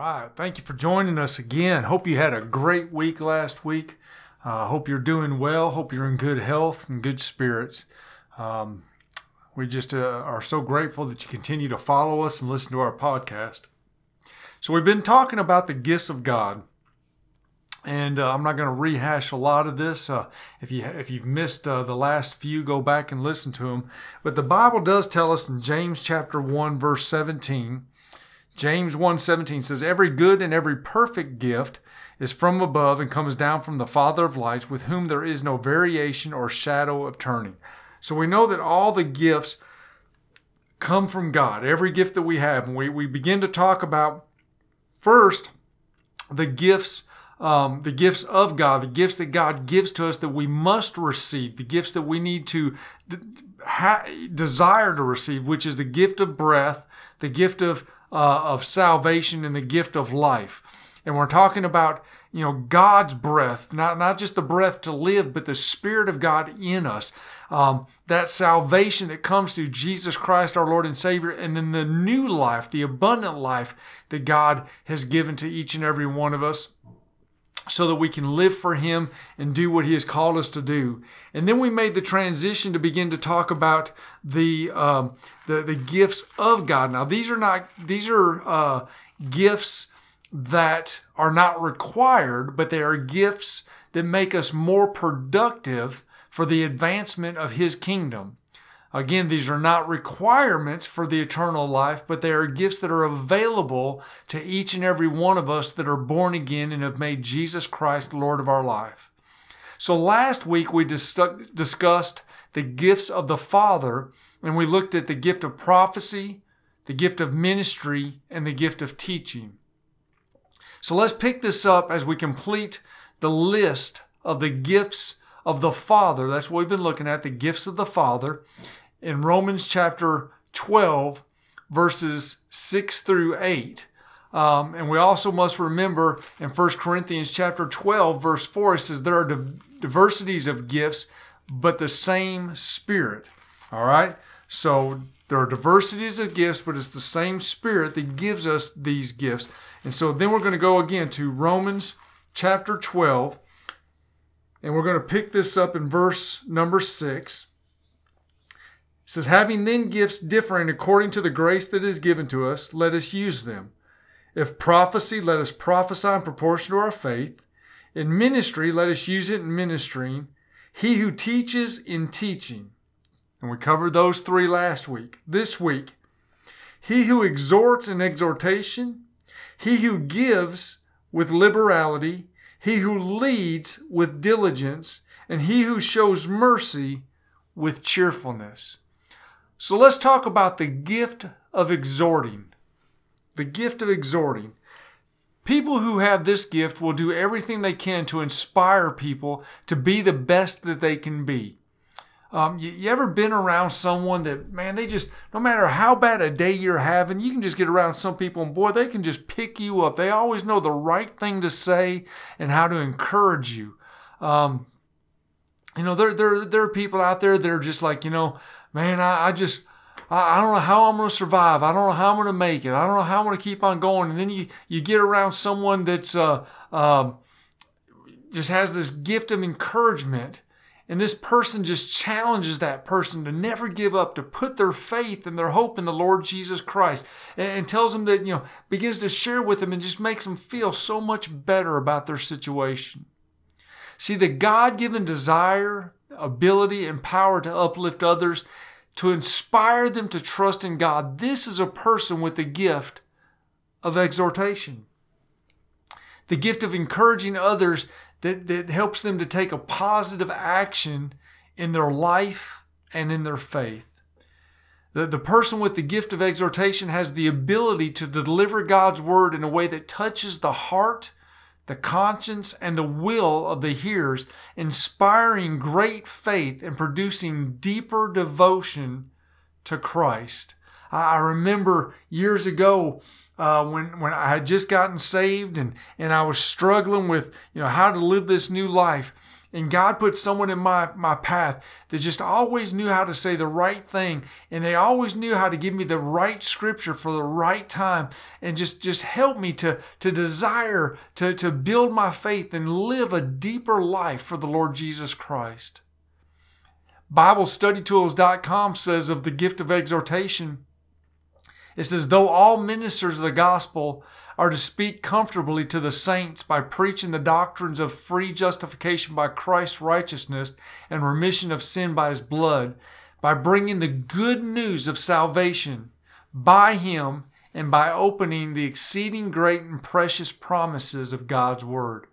right. Thank you for joining us again. Hope you had a great week last week. Uh, hope you're doing well. Hope you're in good health and good spirits. Um, we just uh, are so grateful that you continue to follow us and listen to our podcast. So, we've been talking about the gifts of God. And uh, I'm not going to rehash a lot of this. Uh, if you if you've missed uh, the last few, go back and listen to them. But the Bible does tell us in James chapter one verse 17 James 1:17 says every good and every perfect gift is from above and comes down from the Father of lights with whom there is no variation or shadow of turning. So we know that all the gifts come from God. Every gift that we have and we we begin to talk about first the gifts um, the gifts of God, the gifts that God gives to us that we must receive, the gifts that we need to ha- desire to receive, which is the gift of breath, the gift of uh, of salvation and the gift of life. And we're talking about, you know, God's breath, not, not just the breath to live, but the Spirit of God in us. Um, that salvation that comes through Jesus Christ, our Lord and Savior, and then the new life, the abundant life that God has given to each and every one of us so that we can live for Him and do what He has called us to do. And then we made the transition to begin to talk about the um, the, the gifts of God. Now these are not these are uh, gifts that are not required, but they are gifts that make us more productive for the advancement of His kingdom. Again, these are not requirements for the eternal life, but they are gifts that are available to each and every one of us that are born again and have made Jesus Christ Lord of our life. So last week we dis- discussed the gifts of the Father, and we looked at the gift of prophecy, the gift of ministry, and the gift of teaching. So let's pick this up as we complete the list of the gifts of the Father. That's what we've been looking at, the gifts of the Father in Romans chapter 12, verses 6 through 8. Um, and we also must remember in 1 Corinthians chapter 12, verse 4, it says, There are diversities of gifts, but the same Spirit. All right? So there are diversities of gifts, but it's the same Spirit that gives us these gifts. And so then we're going to go again to Romans chapter 12, and we're going to pick this up in verse number 6 says, Having then gifts differing according to the grace that is given to us, let us use them. If prophecy, let us prophesy in proportion to our faith. In ministry, let us use it in ministering. He who teaches in teaching. And we covered those three last week. This week, he who exhorts in exhortation, he who gives with liberality, he who leads with diligence, and he who shows mercy with cheerfulness. So let's talk about the gift of exhorting. The gift of exhorting. People who have this gift will do everything they can to inspire people to be the best that they can be. Um, you, you, ever been around someone that, man, they just, no matter how bad a day you're having, you can just get around some people and boy, they can just pick you up. They always know the right thing to say and how to encourage you. Um, you know, there, there, there are people out there that are just like, you know, man, I, I just, I, I, don't know how I'm going to survive. I don't know how I'm going to make it. I don't know how I'm going to keep on going. And then you, you get around someone that's, uh, um, just has this gift of encouragement. And this person just challenges that person to never give up, to put their faith and their hope in the Lord Jesus Christ, and, tells them that, you know, begins to share with them and just makes them feel so much better about their situation. See, the God given desire ability and power to uplift others, to inspire them to trust in God. This is a person with the gift of exhortation, the gift of encouraging others that, that helps them to take a positive action in their life and in their faith. The, the person with the gift of exhortation has the ability to deliver God's word in a way that touches the heart the conscience and the will of the hearers, inspiring great faith and producing deeper devotion to Christ. I remember years ago uh, when when I had just gotten saved and and I was struggling with you know how to live this new life. And God put someone in my, my path that just always knew how to say the right thing. And they always knew how to give me the right scripture for the right time and just, just help me to, to desire to, to build my faith and live a deeper life for the Lord Jesus Christ. BibleStudyTools.com says of the gift of exhortation, it says, though all ministers of the gospel are to speak comfortably to the saints by preaching the doctrines of free justification by Christ's righteousness and remission of sin by his blood, by bringing the good news of salvation by him and by opening the exceeding great and precious promises of God's word.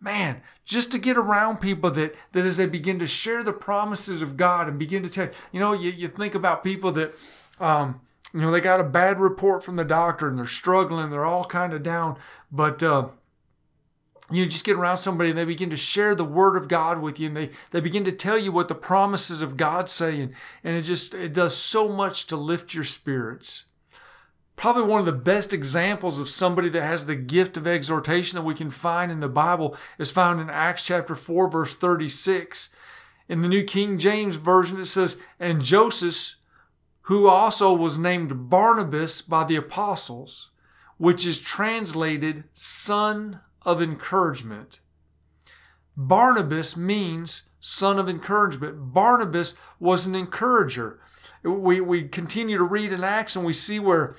Man, just to get around people that, that as they begin to share the promises of God and begin to tell, you know, you, you think about people that, um, you know, they got a bad report from the doctor and they're struggling, they're all kind of down, but uh, you just get around somebody and they begin to share the word of God with you and they, they begin to tell you what the promises of God say and, and it just it does so much to lift your spirits. Probably one of the best examples of somebody that has the gift of exhortation that we can find in the Bible is found in Acts chapter 4 verse 36. In the New King James Version it says, And Joseph who also was named Barnabas by the apostles, which is translated son of encouragement. Barnabas means son of encouragement. Barnabas was an encourager. We, we continue to read in Acts and we see where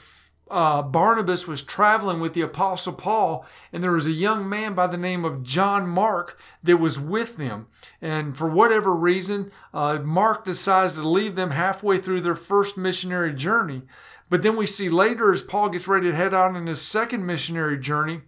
uh, Barnabas was traveling with the Apostle Paul, and there was a young man by the name of John Mark that was with them. And for whatever reason, uh, Mark decides to leave them halfway through their first missionary journey. But then we see later, as Paul gets ready to head on in his second missionary journey,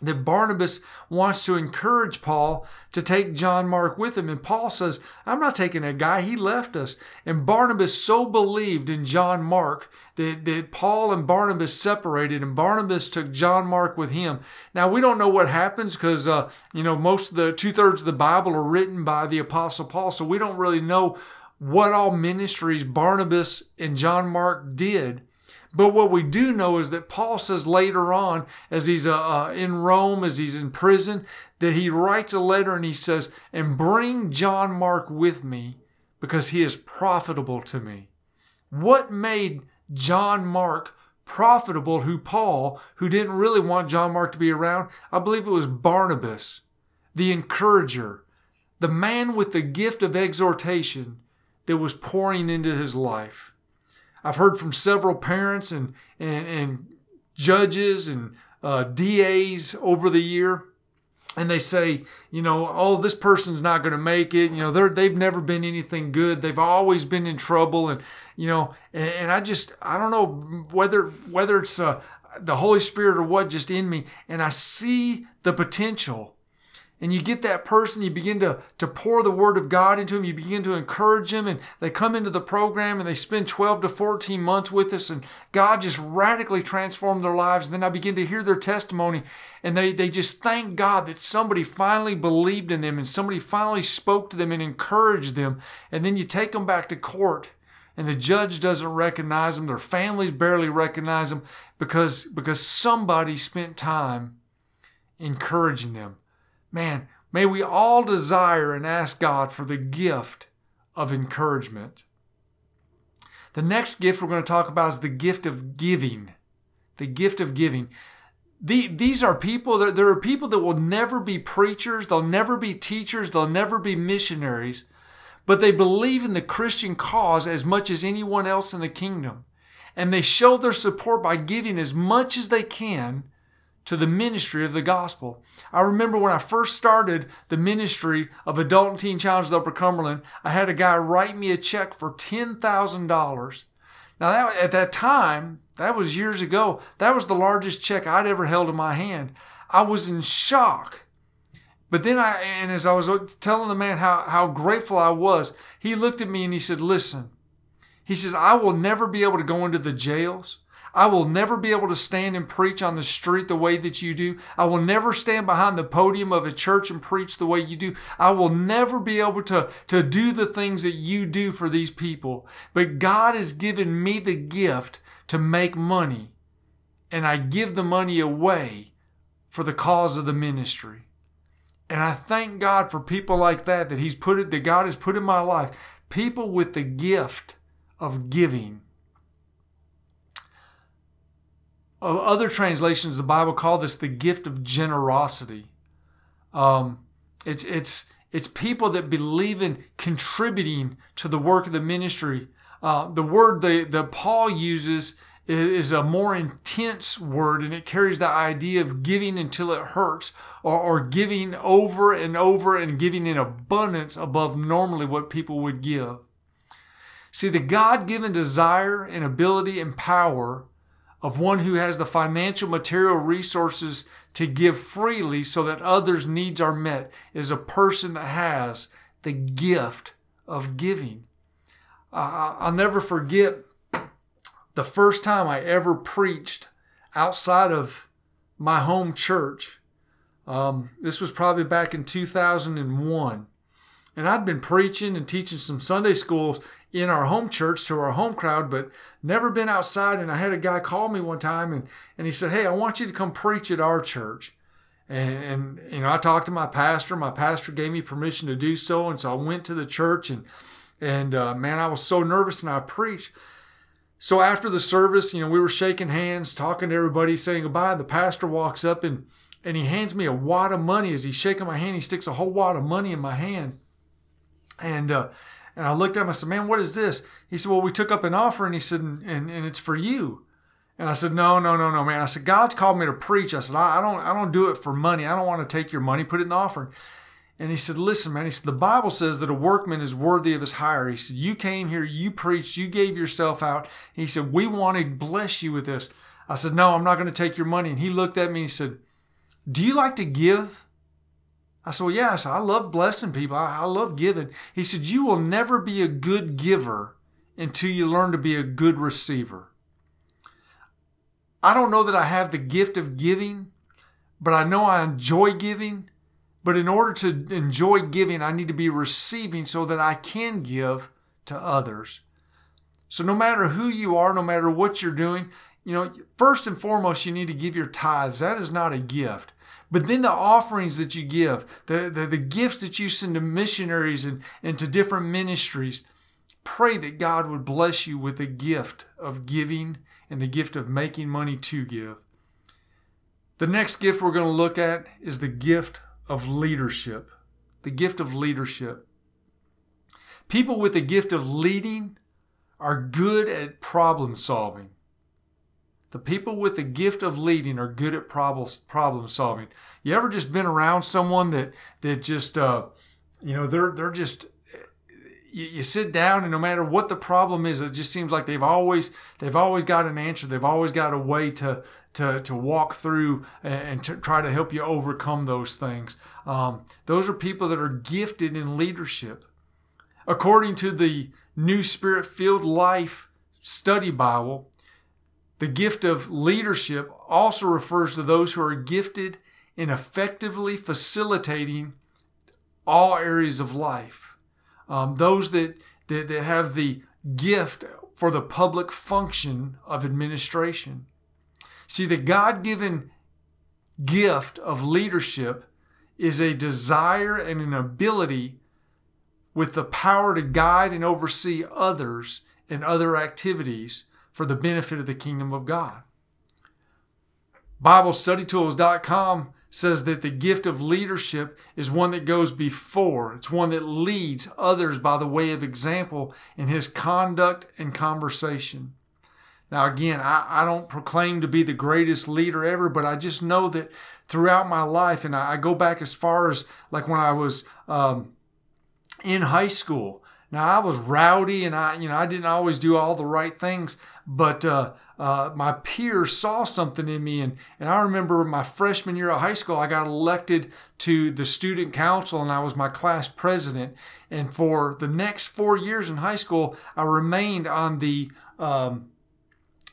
that Barnabas wants to encourage Paul to take John Mark with him. And Paul says, I'm not taking that guy. He left us. And Barnabas so believed in John Mark that, that Paul and Barnabas separated and Barnabas took John Mark with him. Now, we don't know what happens because, uh, you know, most of the two thirds of the Bible are written by the Apostle Paul. So we don't really know what all ministries Barnabas and John Mark did. But what we do know is that Paul says later on, as he's uh, uh, in Rome, as he's in prison, that he writes a letter and he says, And bring John Mark with me because he is profitable to me. What made John Mark profitable who Paul, who didn't really want John Mark to be around? I believe it was Barnabas, the encourager, the man with the gift of exhortation that was pouring into his life. I've heard from several parents and, and, and judges and uh, DAs over the year, and they say, you know, oh, this person's not going to make it. You know, they're they've never been anything good. They've always been in trouble, and you know, and, and I just I don't know whether whether it's uh, the Holy Spirit or what just in me, and I see the potential and you get that person, you begin to, to pour the word of God into them, you begin to encourage them, and they come into the program and they spend 12 to 14 months with us, and God just radically transformed their lives. And then I begin to hear their testimony, and they, they just thank God that somebody finally believed in them and somebody finally spoke to them and encouraged them. And then you take them back to court and the judge doesn't recognize them, their families barely recognize them because, because somebody spent time encouraging them Man, may we all desire and ask God for the gift of encouragement. The next gift we're going to talk about is the gift of giving. The gift of giving. The, these are people there are people that will never be preachers, they'll never be teachers, they'll never be missionaries, but they believe in the Christian cause as much as anyone else in the kingdom. And they show their support by giving as much as they can to the ministry of the gospel. I remember when I first started the ministry of Adult and Teen Challenge Upper Cumberland, I had a guy write me a check for $10,000. Now, that, at that time, that was years ago, that was the largest check I'd ever held in my hand. I was in shock. But then I, and as I was telling the man how, how grateful I was, he looked at me and he said, Listen, he says, I will never be able to go into the jails. I will never be able to stand and preach on the street the way that you do. I will never stand behind the podium of a church and preach the way you do. I will never be able to, to do the things that you do for these people. But God has given me the gift to make money, and I give the money away for the cause of the ministry. And I thank God for people like that that He's put it, that God has put in my life. People with the gift of giving. Other translations, the Bible call this the gift of generosity. Um, it's it's it's people that believe in contributing to the work of the ministry. Uh, the word that, that Paul uses is a more intense word and it carries the idea of giving until it hurts or, or giving over and over and giving in abundance above normally what people would give. See, the God given desire and ability and power of one who has the financial material resources to give freely so that others' needs are met is a person that has the gift of giving. Uh, I'll never forget the first time I ever preached outside of my home church. Um, this was probably back in 2001. And I'd been preaching and teaching some Sunday schools in our home church to our home crowd, but never been outside. And I had a guy call me one time and, and he said, Hey, I want you to come preach at our church. And, and, you know, I talked to my pastor. My pastor gave me permission to do so. And so I went to the church and, and uh, man, I was so nervous and I preached. So after the service, you know, we were shaking hands, talking to everybody, saying goodbye. The pastor walks up and and he hands me a wad of money. As he's shaking my hand, he sticks a whole wad of money in my hand. And uh, and I looked at him. I said, "Man, what is this?" He said, "Well, we took up an offering." He said, "And and, and it's for you." And I said, "No, no, no, no, man." I said, "God's called me to preach." I said, I, "I don't I don't do it for money. I don't want to take your money, put it in the offering." And he said, Listen, man, he said, the Bible says that a workman is worthy of his hire. He said, You came here, you preached, you gave yourself out. He said, We want to bless you with this. I said, No, I'm not going to take your money. And he looked at me and he said, Do you like to give? I said, Well. I I love blessing people. I, I love giving. He said, You will never be a good giver until you learn to be a good receiver. I don't know that I have the gift of giving, but I know I enjoy giving but in order to enjoy giving, I need to be receiving so that I can give to others. So no matter who you are, no matter what you're doing, you know, first and foremost, you need to give your tithes. That is not a gift. But then the offerings that you give, the, the, the gifts that you send to missionaries and, and to different ministries, pray that God would bless you with the gift of giving and the gift of making money to give. The next gift we're going to look at is the gift of leadership. The gift of leadership. People with the gift of leading are good at problem solving. The people with the gift of leading are good at problem problem solving. You ever just been around someone that that just uh, you know they're they're just you, you sit down and no matter what the problem is, it just seems like they've always they've always got an answer. They've always got a way to to to walk through and to try to help you overcome those things. Um, those are people that are gifted in leadership. According to the New Spirit Filled Life Study Bible, the gift of leadership also refers to those who are gifted in effectively facilitating all areas of life um, those that, that, that have the gift for the public function of administration. See, the God given gift of leadership is a desire and an ability with the power to guide and oversee others and other activities for the benefit of the kingdom of God. BibleStudyTools.com says that the gift of leadership is one that goes before. It's one that leads others by the way of example in his conduct and conversation. Now, again, I, I don't proclaim to be the greatest leader ever, but I just know that throughout my life, and I, I go back as far as like when I was um, in high school. Now, I was rowdy and I, you know, I didn't always do all the right things, but uh, uh, my peers saw something in me. And, and I remember my freshman year of high school, I got elected to the student council and I was my class president. And for the next four years in high school, I remained on the um,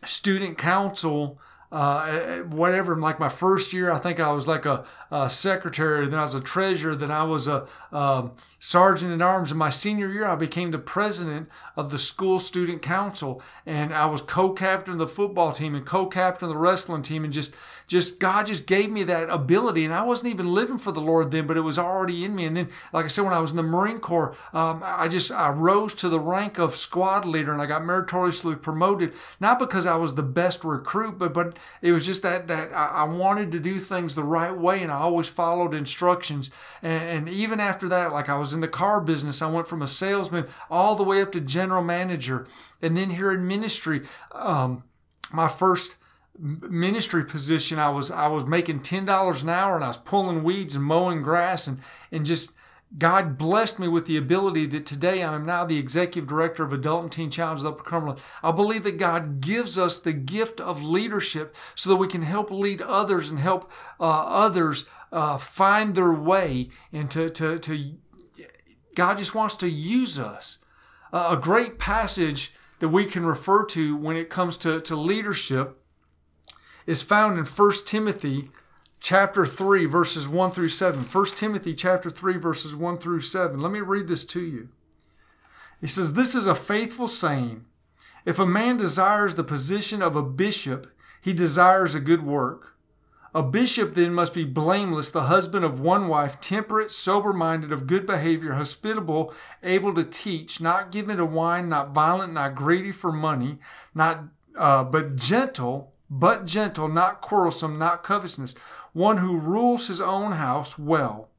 student council uh, whatever. Like my first year, I think I was like a, a secretary, then I was a treasurer, then I was a um, sergeant at arms. In my senior year, I became the president of the school student council, and I was co-captain of the football team and co-captain of the wrestling team, and just just God just gave me that ability, and I wasn't even living for the Lord then, but it was already in me. And then, like I said, when I was in the Marine Corps, um, I just I rose to the rank of squad leader, and I got meritoriously promoted, not because I was the best recruit, but but it was just that that I, I wanted to do things the right way, and I always followed instructions. And, and even after that, like I was in the car business, I went from a salesman all the way up to general manager, and then here in ministry, um, my first ministry position i was i was making $10 an hour and i was pulling weeds and mowing grass and and just God blessed me with the ability that today I am now the executive director of Adult and Teen Challenges Upper Cumberland. I believe that God gives us the gift of leadership so that we can help lead others and help uh, others uh, find their way and to, to, to, God just wants to use us. Uh, a great passage that we can refer to when it comes to, to leadership is found in 1 Timothy chapter 3 verses 1 through 7 1 timothy chapter 3 verses 1 through 7 let me read this to you. He says this is a faithful saying. If a man desires the position of a bishop he desires a good work a bishop then must be blameless the husband of one wife temperate sober minded of good behavior hospitable able to teach not given to wine not violent not greedy for money not uh, but gentle but gentle, not quarrelsome, not covetousness, one who rules his own house well,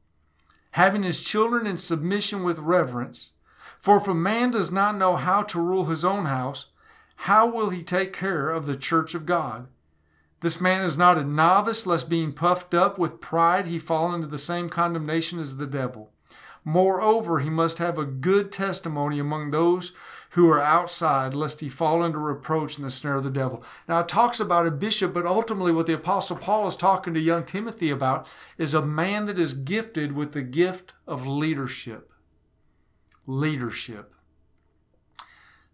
having his children in submission with reverence. For if a man does not know how to rule his own house, how will he take care of the church of God? This man is not a novice, lest being puffed up with pride he fall into the same condemnation as the devil. Moreover, he must have a good testimony among those who are outside, lest he fall into reproach in the snare of the devil. Now, it talks about a bishop, but ultimately, what the Apostle Paul is talking to young Timothy about is a man that is gifted with the gift of leadership. Leadership.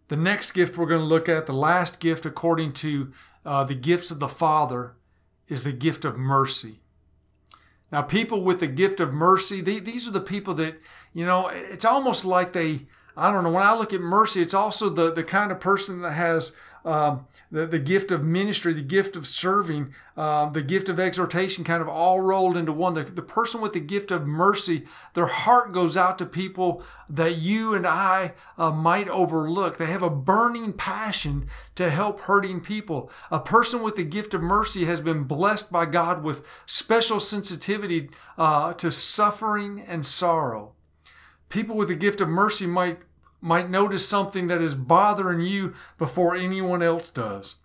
The next gift we're going to look at, the last gift according to uh, the gifts of the Father, is the gift of mercy. Now, people with the gift of mercy, they, these are the people that, you know, it's almost like they I don't know. When I look at mercy, it's also the, the kind of person that has um, the, the gift of ministry, the gift of serving, um, the gift of exhortation kind of all rolled into one. The, the person with the gift of mercy, their heart goes out to people that you and I uh, might overlook. They have a burning passion to help hurting people. A person with the gift of mercy has been blessed by God with special sensitivity uh, to suffering and sorrow people with the gift of mercy might might notice something that is bothering you before anyone else does.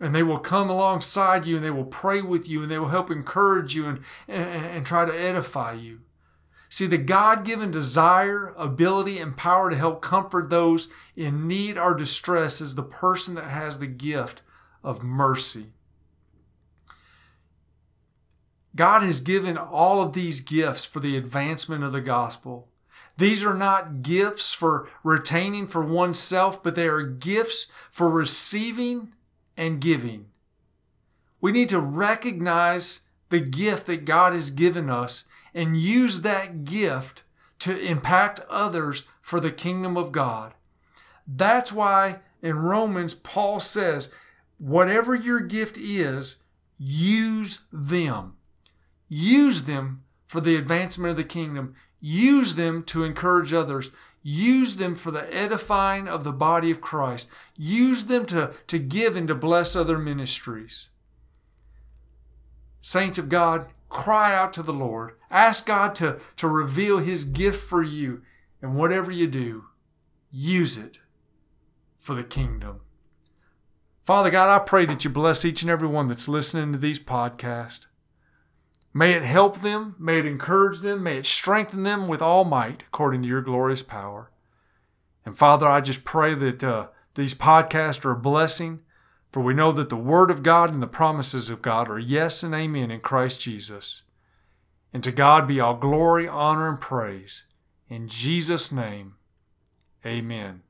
And they will come alongside you and they will pray with you and they will help encourage you and, and, and try to edify you. See, the God given desire, ability, and power to help comfort those in need or distress is the person that has the gift of mercy. God has given all of these gifts for the advancement of the gospel. These are not gifts for retaining for oneself, but they are gifts for receiving and giving. We need to recognize the gift that God has given us and use that gift to impact others for the kingdom of God. That's why in Romans, Paul says, whatever your gift is, use them. Use them for the advancement of the kingdom. Use them to encourage others. Use them for the edifying of the body of Christ. Use them to, to give and to bless other ministries. Saints of God, cry out to the Lord. Ask God to, to reveal His gift for you. And whatever you do, use it for the kingdom. Father God, I pray that you bless each and every one that's listening to these podcasts. May it help them, may it encourage them, may it strengthen them with all might according to your glorious power. And Father, I just pray that uh, these podcasts are a blessing, for we know that the Word of God and the promises of God are yes and amen in Christ Jesus. And to God be all glory, honor, and praise. In Jesus' name, amen.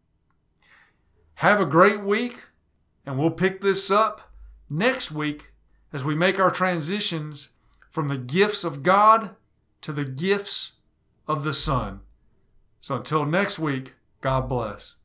Have a great week, and we'll pick this up next week as we make our transitions from the gifts of God to the gifts of the Son. So until next week, God bless.